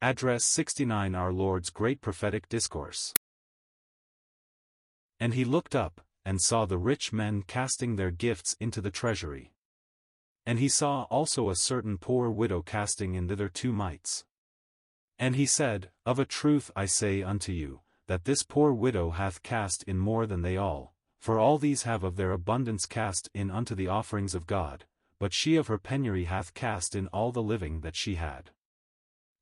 Address 69 Our Lord's Great Prophetic Discourse. And he looked up, and saw the rich men casting their gifts into the treasury. And he saw also a certain poor widow casting in thither two mites. And he said, Of a truth I say unto you, that this poor widow hath cast in more than they all, for all these have of their abundance cast in unto the offerings of God, but she of her penury hath cast in all the living that she had.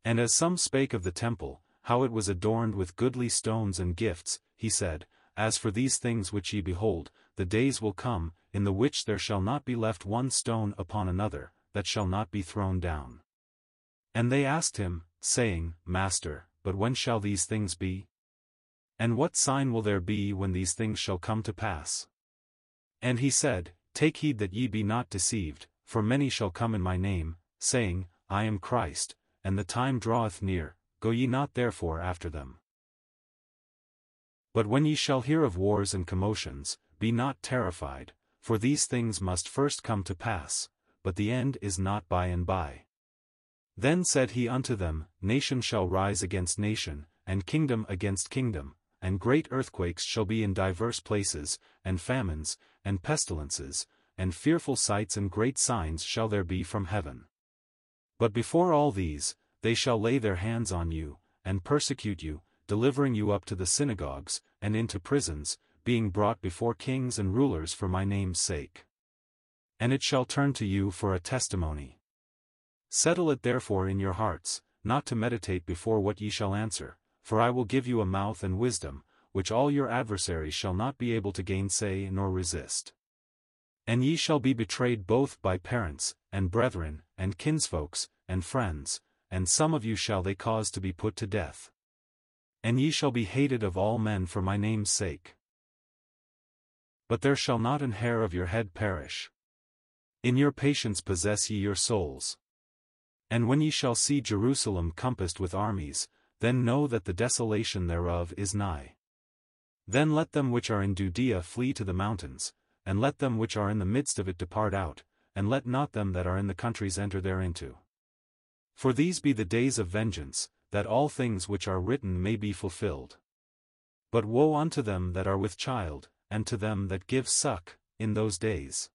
And as some spake of the temple, how it was adorned with goodly stones and gifts, he said, As for these things which ye behold, the days will come, in the which there shall not be left one stone upon another, that shall not be thrown down. And they asked him, saying, Master, but when shall these things be? And what sign will there be when these things shall come to pass? And he said, Take heed that ye be not deceived, for many shall come in my name, saying, I am Christ, and the time draweth near, go ye not therefore after them. But when ye shall hear of wars and commotions, be not terrified, for these things must first come to pass, but the end is not by and by. Then said he unto them, Nation shall rise against nation, and kingdom against kingdom, and great earthquakes shall be in divers places, and famines, and pestilences, and fearful sights and great signs shall there be from heaven. But before all these, they shall lay their hands on you, and persecute you, delivering you up to the synagogues, and into prisons, being brought before kings and rulers for my name's sake. And it shall turn to you for a testimony. Settle it therefore in your hearts, not to meditate before what ye shall answer, for I will give you a mouth and wisdom, which all your adversaries shall not be able to gainsay nor resist. And ye shall be betrayed both by parents, and brethren, and kinsfolks, and friends, and some of you shall they cause to be put to death. And ye shall be hated of all men for my name's sake. But there shall not an hair of your head perish. In your patience possess ye your souls. And when ye shall see Jerusalem compassed with armies, then know that the desolation thereof is nigh. Then let them which are in Judea flee to the mountains, and let them which are in the midst of it depart out, and let not them that are in the countries enter thereinto. For these be the days of vengeance, that all things which are written may be fulfilled. But woe unto them that are with child, and to them that give suck, in those days.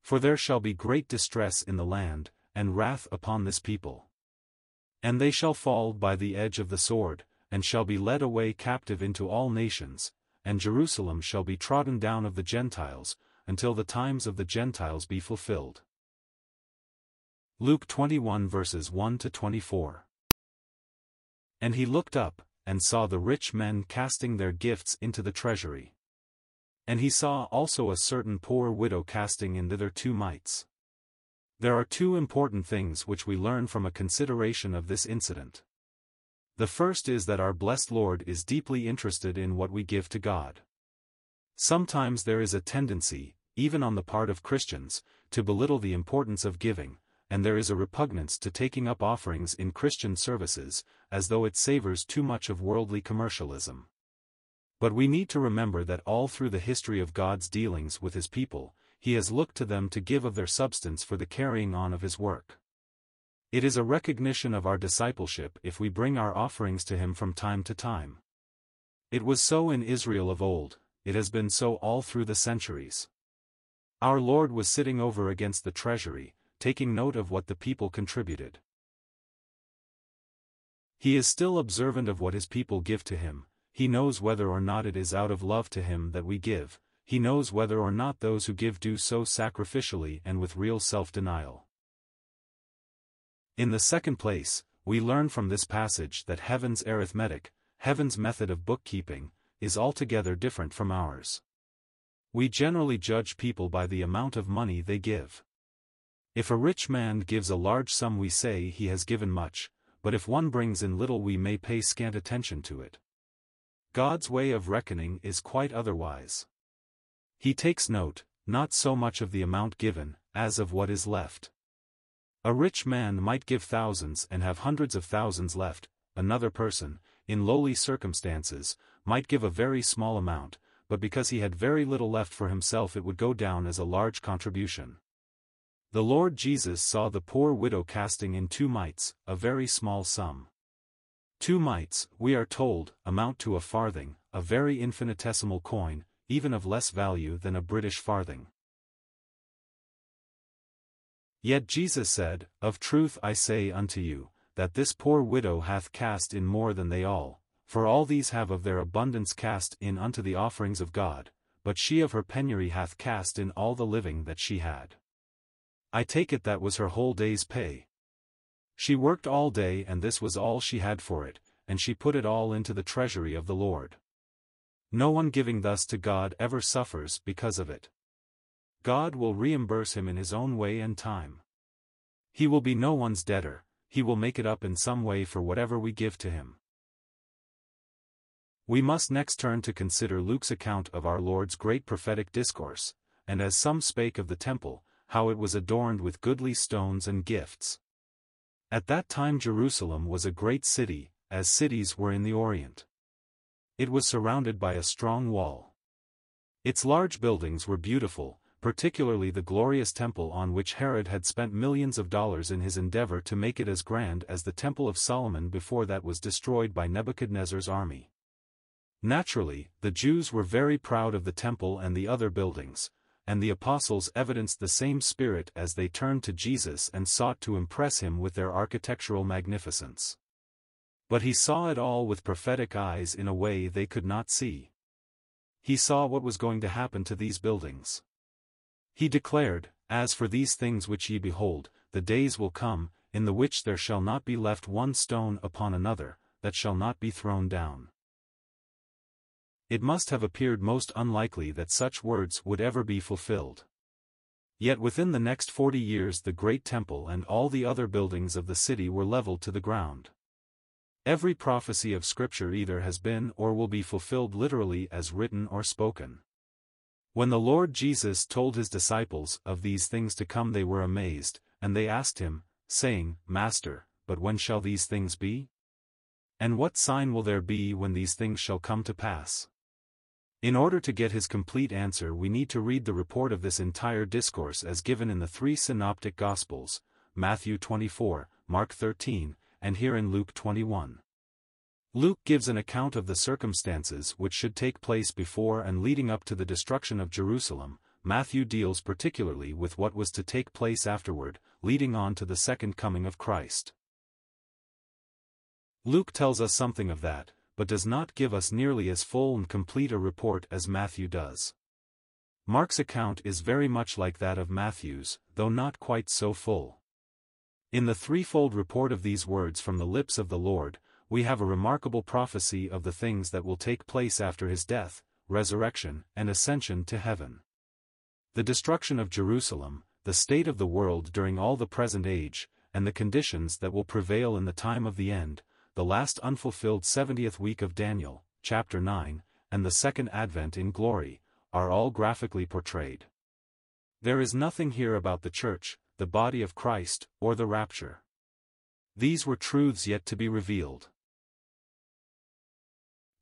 For there shall be great distress in the land, and wrath upon this people. And they shall fall by the edge of the sword, and shall be led away captive into all nations, and Jerusalem shall be trodden down of the Gentiles, until the times of the Gentiles be fulfilled. Luke 21 verses 1 to 24. And he looked up, and saw the rich men casting their gifts into the treasury. And he saw also a certain poor widow casting in thither two mites. There are two important things which we learn from a consideration of this incident. The first is that our blessed Lord is deeply interested in what we give to God. Sometimes there is a tendency, even on the part of Christians, to belittle the importance of giving, and there is a repugnance to taking up offerings in Christian services, as though it savors too much of worldly commercialism. But we need to remember that all through the history of God's dealings with his people, he has looked to them to give of their substance for the carrying on of his work. It is a recognition of our discipleship if we bring our offerings to him from time to time. It was so in Israel of old, it has been so all through the centuries. Our Lord was sitting over against the treasury, taking note of what the people contributed. He is still observant of what his people give to him, he knows whether or not it is out of love to him that we give, he knows whether or not those who give do so sacrificially and with real self-denial. In the second place, we learn from this passage that heaven's arithmetic, heaven's method of bookkeeping, is altogether different from ours. We generally judge people by the amount of money they give. If a rich man gives a large sum we say he has given much, but if one brings in little we may pay scant attention to it. God's way of reckoning is quite otherwise. He takes note, not so much of the amount given, as of what is left. A rich man might give thousands and have hundreds of thousands left, another person, in lowly circumstances, might give a very small amount, but because he had very little left for himself it would go down as a large contribution. The Lord Jesus saw the poor widow casting in two mites, a very small sum. Two mites, we are told, amount to a farthing, a very infinitesimal coin, even of less value than a British farthing. Yet Jesus said, Of truth I say unto you, that this poor widow hath cast in more than they all, for all these have of their abundance cast in unto the offerings of God, but she of her penury hath cast in all the living that she had. I take it that was her whole day's pay. She worked all day and this was all she had for it, and she put it all into the treasury of the Lord. No one giving thus to God ever suffers because of it. God will reimburse him in his own way and time. He will be no one's debtor, he will make it up in some way for whatever we give to him. We must next turn to consider Luke's account of our Lord's great prophetic discourse, and as some spake of the temple, how it was adorned with goodly stones and gifts. At that time Jerusalem was a great city, as cities were in the Orient. It was surrounded by a strong wall. Its large buildings were beautiful, particularly the glorious temple on which Herod had spent millions of dollars in his endeavor to make it as grand as the Temple of Solomon before that was destroyed by Nebuchadnezzar's army. Naturally, the Jews were very proud of the temple and the other buildings, and the apostles evidenced the same spirit as they turned to Jesus and sought to impress him with their architectural magnificence. But he saw it all with prophetic eyes in a way they could not see. He saw what was going to happen to these buildings. He declared, As for these things which ye behold, the days will come, in the which there shall not be left one stone upon another, that shall not be thrown down. It must have appeared most unlikely that such words would ever be fulfilled. Yet within the next forty years the great temple and all the other buildings of the city were leveled to the ground. Every prophecy of Scripture either has been or will be fulfilled literally as written or spoken. When the Lord Jesus told his disciples of these things to come they were amazed, and they asked him, saying, Master, but when shall these things be? And what sign will there be when these things shall come to pass? In order to get his complete answer we need to read the report of this entire discourse as given in the three synoptic Gospels, Matthew 24, Mark 13, and here in Luke 21. Luke gives an account of the circumstances which should take place before and leading up to the destruction of Jerusalem, Matthew deals particularly with what was to take place afterward, leading on to the second coming of Christ. Luke tells us something of that, but does not give us nearly as full and complete a report as Matthew does. Mark's account is very much like that of Matthew's, though not quite so full. In the threefold report of these words from the lips of the Lord, we have a remarkable prophecy of the things that will take place after his death, resurrection, and ascension to heaven. The destruction of Jerusalem, the state of the world during all the present age, and the conditions that will prevail in the time of the end, the last unfulfilled 70th week of Daniel, chapter 9, and the second advent in glory, are all graphically portrayed. There is nothing here about the church, the body of Christ, or the rapture. These were truths yet to be revealed.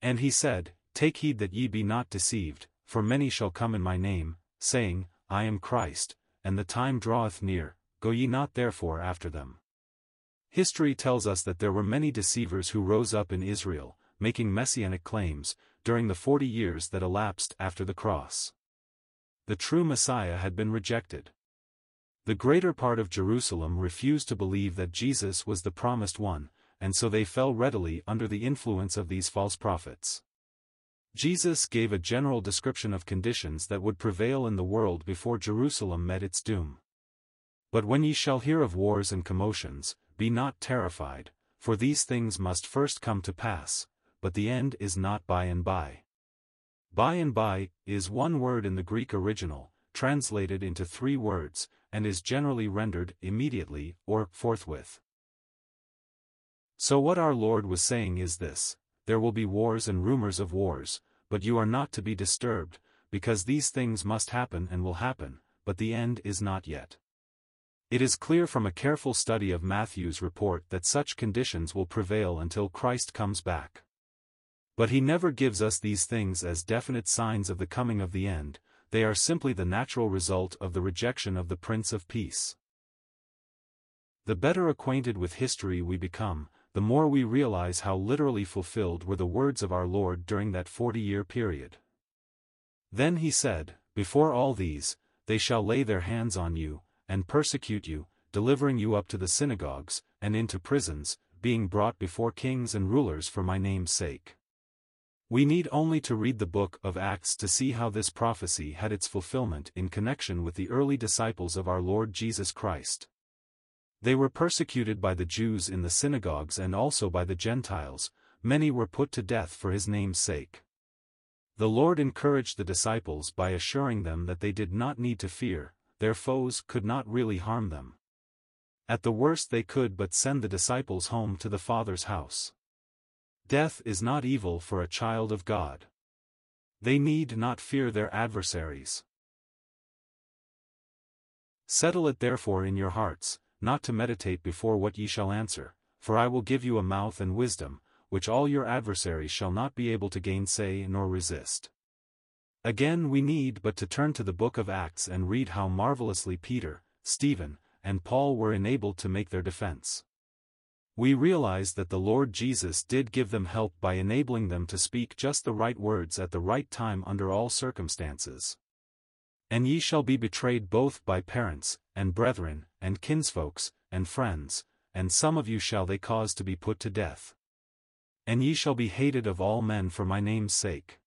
And he said, Take heed that ye be not deceived, for many shall come in my name, saying, I am Christ, and the time draweth near, go ye not therefore after them. History tells us that there were many deceivers who rose up in Israel, making messianic claims, during the forty years that elapsed after the cross. The true Messiah had been rejected. The greater part of Jerusalem refused to believe that Jesus was the promised one, and so they fell readily under the influence of these false prophets. Jesus gave a general description of conditions that would prevail in the world before Jerusalem met its doom. But when ye shall hear of wars and commotions, be not terrified, for these things must first come to pass, but the end is not by and by. By and by is one word in the Greek original, translated into three words, and is generally rendered immediately or forthwith. So what our Lord was saying is this, there will be wars and rumors of wars, but you are not to be disturbed, because these things must happen and will happen, but the end is not yet. It is clear from a careful study of Matthew's report that such conditions will prevail until Christ comes back. But he never gives us these things as definite signs of the coming of the end, they are simply the natural result of the rejection of the Prince of Peace. The better acquainted with history we become, the more we realize how literally fulfilled were the words of our Lord during that forty-year period. Then he said, Before all these, they shall lay their hands on you, and persecute you, delivering you up to the synagogues, and into prisons, being brought before kings and rulers for my name's sake. We need only to read the book of Acts to see how this prophecy had its fulfillment in connection with the early disciples of our Lord Jesus Christ. They were persecuted by the Jews in the synagogues and also by the Gentiles, many were put to death for his name's sake. The Lord encouraged the disciples by assuring them that they did not need to fear, their foes could not really harm them. At the worst they could but send the disciples home to the Father's house. Death is not evil for a child of God. They need not fear their adversaries. Settle it therefore in your hearts, not to meditate before what ye shall answer, for I will give you a mouth and wisdom, which all your adversaries shall not be able to gainsay nor resist. Again we need but to turn to the book of Acts and read how marvelously Peter, Stephen, and Paul were enabled to make their defense. We realize that the Lord Jesus did give them help by enabling them to speak just the right words at the right time under all circumstances. And ye shall be betrayed both by parents, and brethren, and kinsfolks, and friends, and some of you shall they cause to be put to death. And ye shall be hated of all men for my name's sake.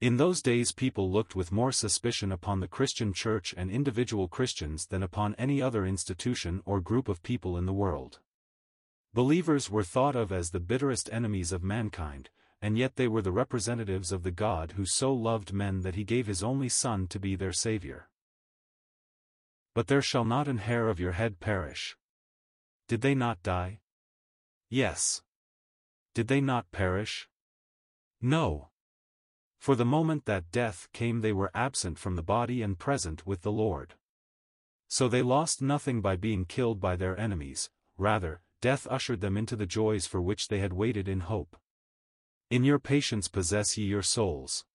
In those days people looked with more suspicion upon the Christian church and individual Christians than upon any other institution or group of people in the world. Believers were thought of as the bitterest enemies of mankind, and yet they were the representatives of the God who so loved men that he gave his only Son to be their Savior. But there shall not an hair of your head perish. Did they not die? Yes. Did they not perish? No. For the moment that death came they were absent from the body and present with the Lord. So they lost nothing by being killed by their enemies, rather, death ushered them into the joys for which they had waited in hope. In your patience possess ye your souls.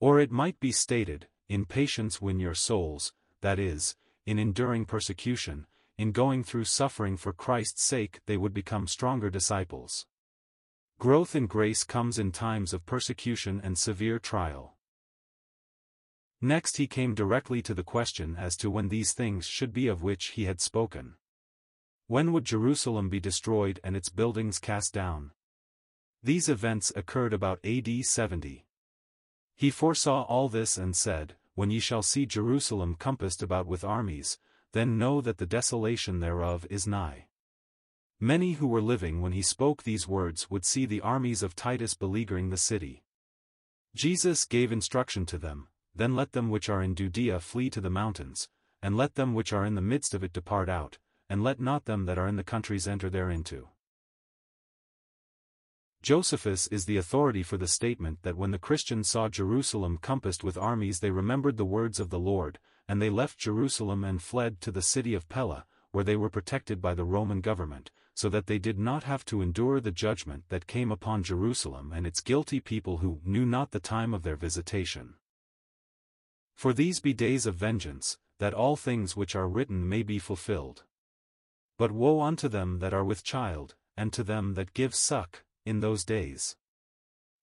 Or it might be stated, in patience win your souls, that is, in enduring persecution, in going through suffering for Christ's sake they would become stronger disciples. Growth in grace comes in times of persecution and severe trial. Next he came directly to the question as to when these things should be of which he had spoken. When would Jerusalem be destroyed and its buildings cast down? These events occurred about AD 70. He foresaw all this and said, When ye shall see Jerusalem compassed about with armies, then know that the desolation thereof is nigh. Many who were living when he spoke these words would see the armies of Titus beleaguering the city. Jesus gave instruction to them, Then let them which are in Judea flee to the mountains, and let them which are in the midst of it depart out, and let not them that are in the countries enter thereinto. Josephus is the authority for the statement that when the Christians saw Jerusalem compassed with armies they remembered the words of the Lord, and they left Jerusalem and fled to the city of Pella, where they were protected by the Roman government, so that they did not have to endure the judgment that came upon Jerusalem and its guilty people who knew not the time of their visitation. For these be days of vengeance, that all things which are written may be fulfilled. But woe unto them that are with child, and to them that give suck, in those days.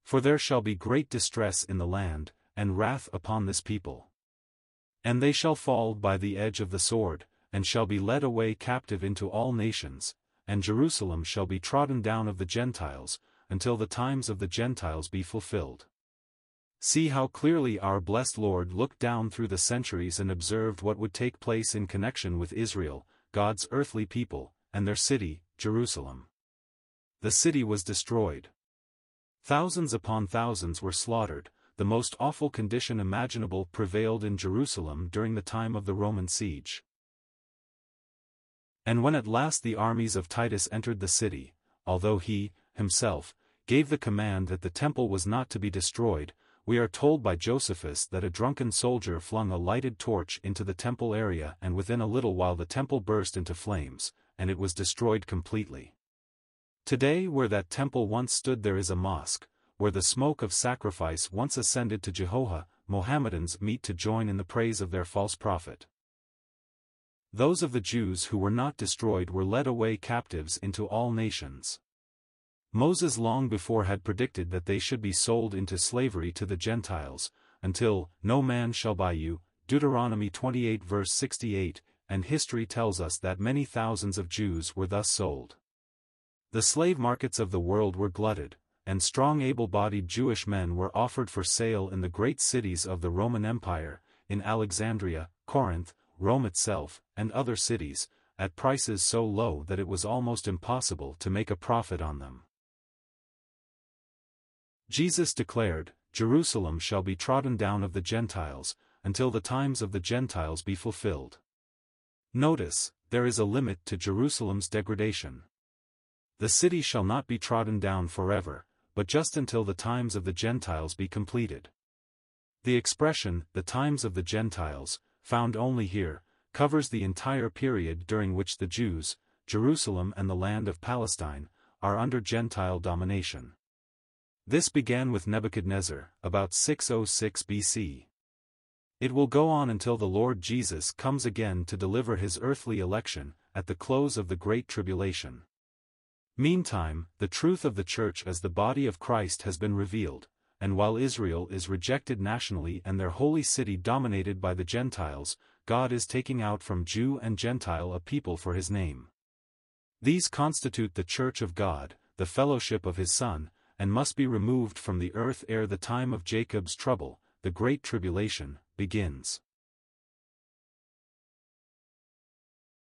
For there shall be great distress in the land, and wrath upon this people. And they shall fall by the edge of the sword, and shall be led away captive into all nations, and Jerusalem shall be trodden down of the Gentiles, until the times of the Gentiles be fulfilled. See how clearly our blessed Lord looked down through the centuries and observed what would take place in connection with Israel, God's earthly people, and their city, Jerusalem the city was destroyed. Thousands upon thousands were slaughtered, the most awful condition imaginable prevailed in Jerusalem during the time of the Roman siege. And when at last the armies of Titus entered the city, although he, himself, gave the command that the temple was not to be destroyed, we are told by Josephus that a drunken soldier flung a lighted torch into the temple area and within a little while the temple burst into flames, and it was destroyed completely. Today where that temple once stood there is a mosque, where the smoke of sacrifice once ascended to Jehovah, Mohammedans meet to join in the praise of their false prophet. Those of the Jews who were not destroyed were led away captives into all nations. Moses long before had predicted that they should be sold into slavery to the Gentiles, until, no man shall buy you, Deuteronomy 28 verse 68, and history tells us that many thousands of Jews were thus sold. The slave markets of the world were glutted, and strong able-bodied Jewish men were offered for sale in the great cities of the Roman Empire, in Alexandria, Corinth, Rome itself, and other cities, at prices so low that it was almost impossible to make a profit on them. Jesus declared, Jerusalem shall be trodden down of the Gentiles, until the times of the Gentiles be fulfilled. Notice, there is a limit to Jerusalem's degradation. The city shall not be trodden down forever, but just until the times of the Gentiles be completed. The expression, the times of the Gentiles, found only here, covers the entire period during which the Jews, Jerusalem and the land of Palestine, are under Gentile domination. This began with Nebuchadnezzar, about 606 BC. It will go on until the Lord Jesus comes again to deliver his earthly election, at the close of the Great Tribulation. Meantime, the truth of the Church as the body of Christ has been revealed, and while Israel is rejected nationally and their holy city dominated by the Gentiles, God is taking out from Jew and Gentile a people for his name. These constitute the Church of God, the fellowship of his Son, and must be removed from the earth ere the time of Jacob's trouble, the great tribulation, begins.